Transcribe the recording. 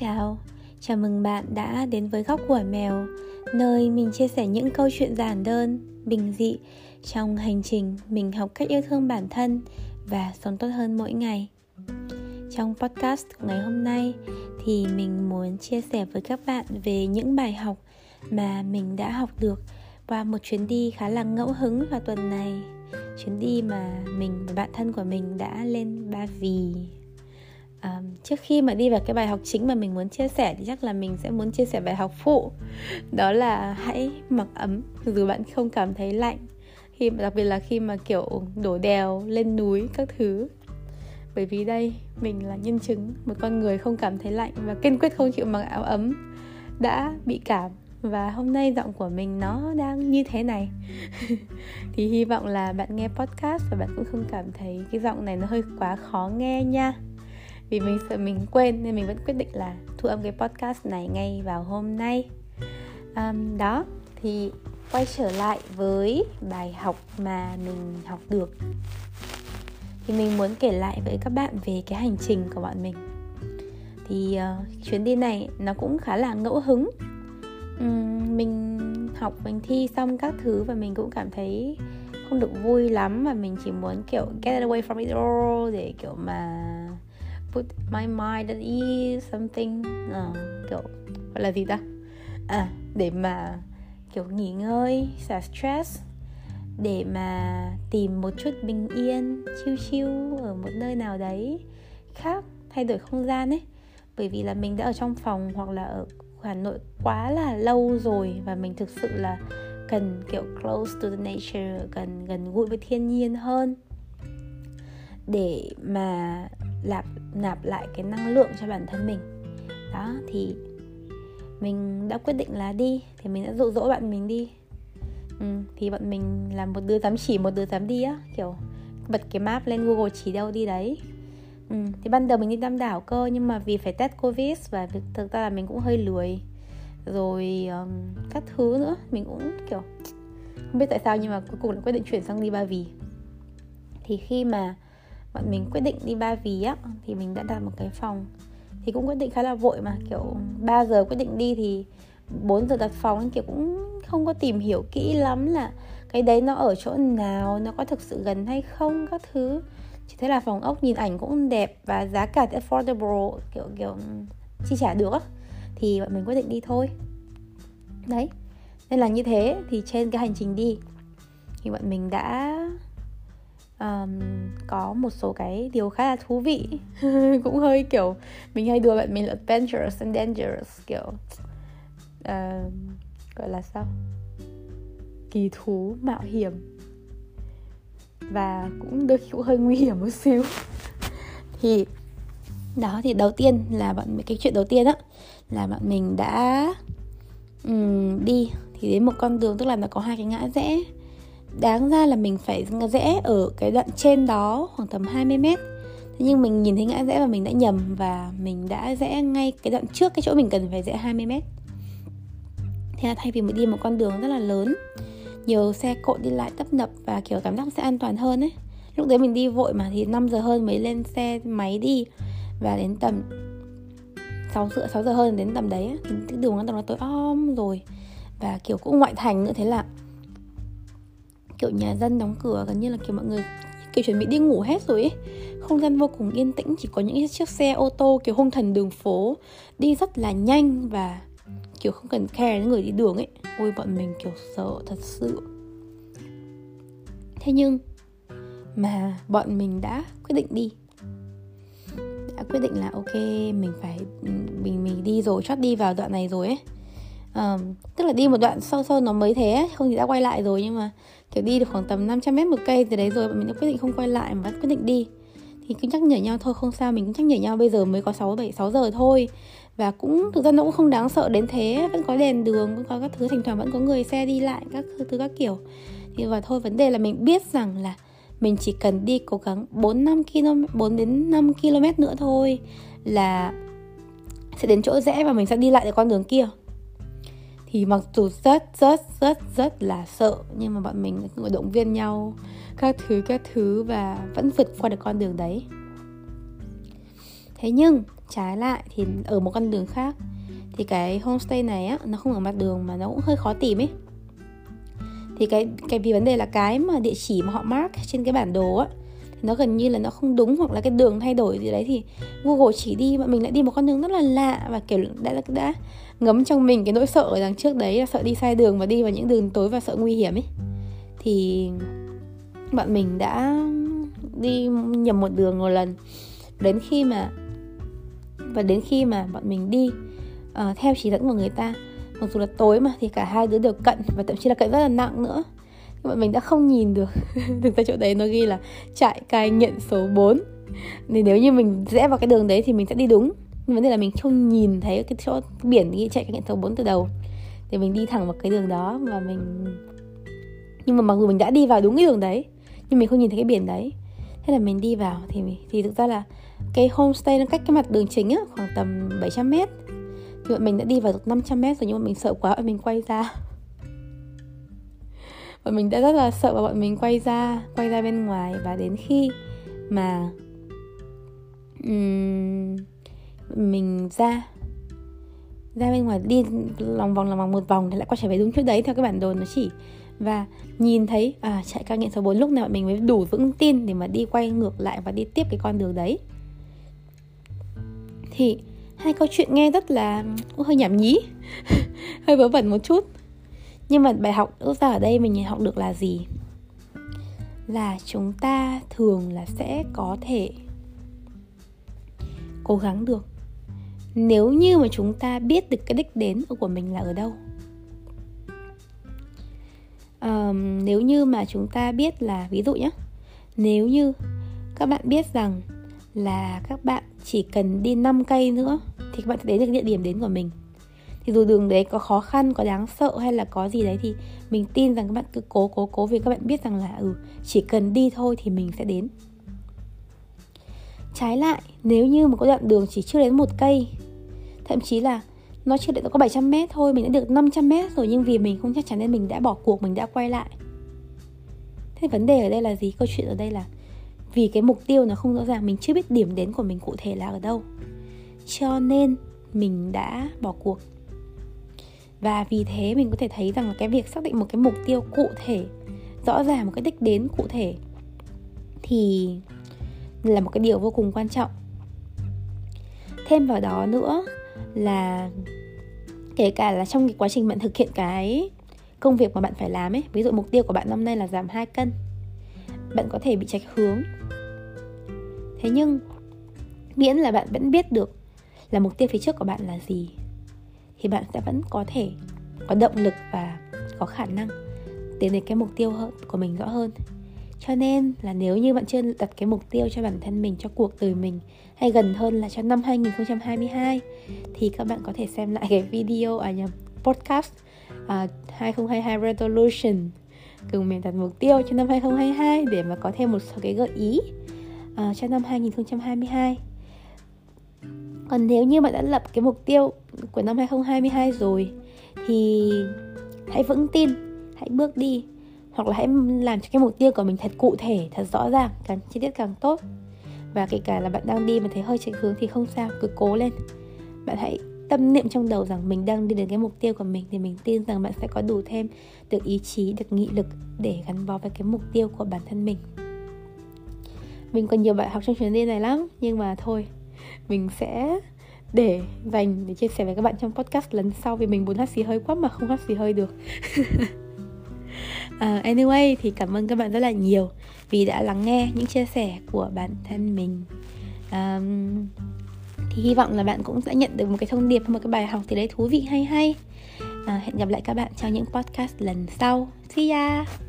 chào, chào mừng bạn đã đến với Góc của Mèo Nơi mình chia sẻ những câu chuyện giản đơn, bình dị Trong hành trình mình học cách yêu thương bản thân và sống tốt hơn mỗi ngày. Trong podcast của ngày hôm nay thì mình muốn chia sẻ với các bạn về những bài học mà mình đã học được qua một chuyến đi khá là ngẫu hứng vào tuần này. Chuyến đi mà mình và bạn thân của mình đã lên Ba Vì trước khi mà đi vào cái bài học chính mà mình muốn chia sẻ thì chắc là mình sẽ muốn chia sẻ bài học phụ. Đó là hãy mặc ấm dù bạn không cảm thấy lạnh, khi, đặc biệt là khi mà, kiểu, đổ đèo, lên núi các thứ. Bởi vì đây, mình là nhân chứng, một con người không cảm thấy lạnh và kiên quyết không chịu mặc áo ấm đã bị cảm. Và hôm nay giọng của mình nó đang như thế này. Thì hy vọng là bạn nghe podcast và bạn cũng không cảm thấy cái giọng này nó hơi quá khó nghe nha vì mình sợ mình quên nên mình vẫn quyết định là thu âm cái podcast này ngay vào hôm nay. Um, đó thì quay trở lại với bài học mà mình học được. Thì mình muốn kể lại với các bạn về cái hành trình của bọn mình. Thì uh, chuyến đi này nó cũng khá là ngẫu hứng. Um, mình học mình thi xong các thứ và mình cũng cảm thấy không được vui lắm mà mình chỉ muốn kiểu get away from it all để kiểu mà put my mind at ease something uh, kiểu gọi là gì ta? À để mà kiểu nghỉ ngơi xả stress để mà tìm một chút bình yên chill chill ở một nơi nào đấy khác thay đổi không gian ấy. Bởi vì là mình đã ở trong phòng hoặc là ở Hà Nội quá là lâu rồi và mình thực sự là cần kiểu close to the nature cần gần gũi với thiên nhiên hơn. Để mà nạp nạp lại cái năng lượng cho bản thân mình. Đó thì mình đã quyết định là đi thì mình đã dụ dỗ bạn mình đi. Ừ, thì bọn mình là một đứa dám chỉ một đứa dám đi á kiểu bật cái map lên google chỉ đâu đi đấy. Ừ, thì ban đầu mình đi tam đảo cơ nhưng mà vì phải test covid và thực ra là mình cũng hơi lười. Rồi um, các thứ nữa mình cũng kiểu không biết tại sao nhưng mà cuối cùng là quyết định chuyển sang đi ba vì thì khi mà bọn mình quyết định đi ba vì á, thì mình đã đặt một cái phòng. Thì cũng quyết định khá là vội mà, kiểu 3 giờ quyết định đi thì 4 giờ đặt phòng kiểu, cũng không có tìm hiểu kỹ lắm là cái đấy nó ở chỗ nào, nó có thực sự gần hay không các thứ. Chỉ thấy là phòng ốc nhìn ảnh cũng đẹp và giá cả thì affordable, kiểu kiểu, chi trả được á. Thì bọn mình quyết định đi thôi. Đấy, nên là như thế thì trên cái hành trình đi thì bọn mình đã um, có một số cái điều khá là thú vị. Cũng hơi kiểu mình hay đùa bạn mình là adventurous and dangerous kiểu uh, gọi là sao? Kỳ thú mạo hiểm. Và cũng đôi khi cũng hơi nguy hiểm một xíu. Thì đó thì đầu tiên là bạn cái chuyện đầu tiên á là bạn mình đã um, đi. Thì đến một con đường tức là nó có hai cái ngã rẽ đáng ra là mình phải rẽ ở cái đoạn trên đó khoảng tầm 20 mét. Thế nhưng mình nhìn thấy ngã rẽ và mình đã nhầm và mình đã rẽ ngay cái đoạn trước cái chỗ mình cần phải rẽ 20 mét. Thế là thay vì mình đi một con đường rất là lớn nhiều xe cộ đi lại tấp nập và kiểu cảm giác sẽ an toàn hơn ấy. Lúc đấy mình đi vội mà thì 5 giờ hơn mới lên xe máy đi và đến tầm 6 giờ, 6 giờ hơn đến tầm đấy thì cái đường nó tối om rồi. Và kiểu cũng ngoại thành nữa thế là kiểu nhà dân đóng cửa gần như là kiểu mọi người kiểu chuẩn bị đi ngủ hết rồi ấy. Không gian vô cùng yên tĩnh chỉ có những chiếc xe ô tô kiểu hung thần đường phố đi rất là nhanh và kiểu không cần care những người đi đường ấy. Ôi bọn mình kiểu sợ thật sự. Thế nhưng mà bọn mình đã quyết định đi. Đã quyết định là ok mình phải mình mình đi rồi chót đi vào đoạn này rồi ấy. Um, tức là đi một đoạn sâu sâu nó mới thế không thì đã quay lại rồi nhưng mà kiểu đi được khoảng tầm 500 mét một cây, từ đấy rồi bọn mình đã quyết định không quay lại mà quyết định đi. Thì cứ nhắc nhở nhau thôi, không sao, mình cũng nhắc nhở nhau bây giờ mới có 6 7 6 giờ thôi. Và cũng, thực ra nó cũng không đáng sợ đến thế, vẫn có đèn đường, vẫn có các thứ, thỉnh thoảng vẫn có người xe đi lại, các thứ các kiểu. Thì và thôi, vấn đề là mình biết rằng là mình chỉ cần đi cố gắng 4 5 km 4 đến 5 km nữa thôi là sẽ đến chỗ rẽ và mình sẽ đi lại được con đường kia thì mặc dù rất rất rất rất là sợ nhưng mà bọn mình cũng động viên nhau các thứ các thứ và vẫn vượt qua được con đường đấy. Thế nhưng trái lại thì ở một con đường khác thì cái homestay này á nó không ở mặt đường mà nó cũng hơi khó tìm ấy. Thì cái cái vì vấn đề là cái mà địa chỉ mà họ mark trên cái bản đồ á nó gần như là nó không đúng hoặc là cái đường thay đổi gì đấy thì Google chỉ đi mà mình lại đi một con đường rất là lạ và kiểu đã đã, đã ngấm trong mình cái nỗi sợ ở đằng trước đấy là sợ đi sai đường và đi vào những đường tối và sợ nguy hiểm ấy. Thì bọn mình đã đi nhầm một đường một lần. Đến khi mà và đến khi mà bọn mình đi uh, theo chỉ dẫn của người ta mặc dù là tối mà thì cả hai đứa đều cận và thậm chí là cận rất là nặng nữa. Nhưng bọn mình đã không nhìn được thực ra chỗ đấy nó ghi là trại cai nghiện số 4 thì nếu như mình rẽ vào cái đường đấy thì mình sẽ đi đúng nhưng vấn đề là mình không nhìn thấy cái chỗ biển ghi chạy cái nhận số 4 từ đầu. Thì mình đi thẳng vào cái đường đó và mình nhưng mà mặc dù mình đã đi vào đúng cái đường đấy nhưng mình không nhìn thấy cái biển đấy. Thế là mình đi vào thì thì thực ra là cái homestay nó cách cái mặt đường chính á khoảng tầm 700 mét. Thì bọn mình đã đi vào được 500 mét rồi nhưng mà mình sợ quá bọn mình quay ra. Bọn mình đã rất là sợ và bọn mình quay ra quay ra bên ngoài và đến khi mà um, mình ra. Ra bên ngoài đi lòng vòng lòng vòng một vòng thì lại quay trở về đúng chỗ đấy theo cái bản đồ nó chỉ. Và nhìn thấy à, chạy cao nghiện số 4 lúc nào bọn mình mới đủ vững tin để mà đi quay ngược lại và đi tiếp cái con đường đấy. Thì hai câu chuyện nghe rất là cũng hơi nhảm nhí hơi vớ vẩn một chút. Nhưng mà bài học rút ra ở đây mình học được là gì? Là chúng ta thường là sẽ có thể cố gắng được nếu như mà chúng ta biết được cái đích đến của mình là ở đâu? Um, nếu như mà chúng ta biết là ví dụ nhé nếu như các bạn biết rằng là các bạn chỉ cần đi 5 cây nữa thì các bạn sẽ đến được địa điểm đến của mình. Thì dù đường đấy có khó khăn có đáng sợ hay là có gì đấy thì mình tin rằng các bạn cứ cố cố cố vì các bạn biết rằng là ừ chỉ cần đi thôi thì mình sẽ đến. Trái lại nếu như một cái đoạn đường chỉ chưa đến một cây thậm chí là nó chưa được có 700 mét thôi, mình đã được 500 mét rồi, nhưng vì mình không chắc chắn nên mình đã bỏ cuộc, mình đã quay lại. Thế vấn đề ở đây là gì? Câu chuyện ở đây là vì cái mục tiêu nó không rõ ràng, mình chưa biết điểm đến của mình cụ thể là ở đâu. Cho nên mình đã bỏ cuộc. Và vì thế mình có thể thấy rằng cái việc xác định một cái mục tiêu cụ thể, rõ ràng một cái đích đến cụ thể thì là một cái điều vô cùng quan trọng. Thêm vào đó nữa là kể cả là trong cái quá trình bạn thực hiện cái công việc mà bạn phải làm ấy, ví dụ mục tiêu của bạn năm nay là giảm 2 cân, bạn có thể bị trạch hướng. Thế nhưng, miễn là bạn vẫn biết được là mục tiêu phía trước của bạn là gì, thì bạn sẽ vẫn có thể, có động lực và có khả năng tiến đến cái mục tiêu của mình rõ hơn cho nên là nếu như bạn chưa đặt cái mục tiêu cho bản thân mình cho cuộc đời mình hay gần hơn là cho năm 2022 thì các bạn có thể xem lại cái video à nhầm podcast à, uh, 2022 resolution. Cùng mình đặt mục tiêu cho năm 2022 để mà có thêm một số cái gợi ý uh, cho năm 2022 còn nếu như bạn đã lập cái mục tiêu của năm 2022 rồi thì hãy vững tin hãy bước đi hoặc là hãy làm cho cái mục tiêu của mình thật cụ thể, thật rõ ràng, càng chi tiết càng tốt. Và kể cả là bạn đang đi mà thấy hơi chạy hướng thì không sao, cứ cố lên. Bạn hãy tâm niệm trong đầu rằng mình đang đi đến cái mục tiêu của mình thì mình tin rằng bạn sẽ có đủ thêm được ý chí, được nghị lực để gắn bó với cái mục tiêu của bản thân mình. Mình còn nhiều bài học trong chuyến đi này lắm, nhưng mà thôi, mình sẽ để dành để chia sẻ với các bạn trong podcast lần sau vì mình muốn hát xì hơi quá mà không hát xì hơi được. uh, anyway thì cảm ơn các bạn rất là nhiều vì đã lắng nghe những chia sẻ của bản thân mình. Um, thì hy vọng là bạn cũng sẽ nhận được một cái thông điệp một cái bài học thì đấy thú vị hay hay. Uh, hẹn gặp lại các bạn trong những podcast lần sau. See ya!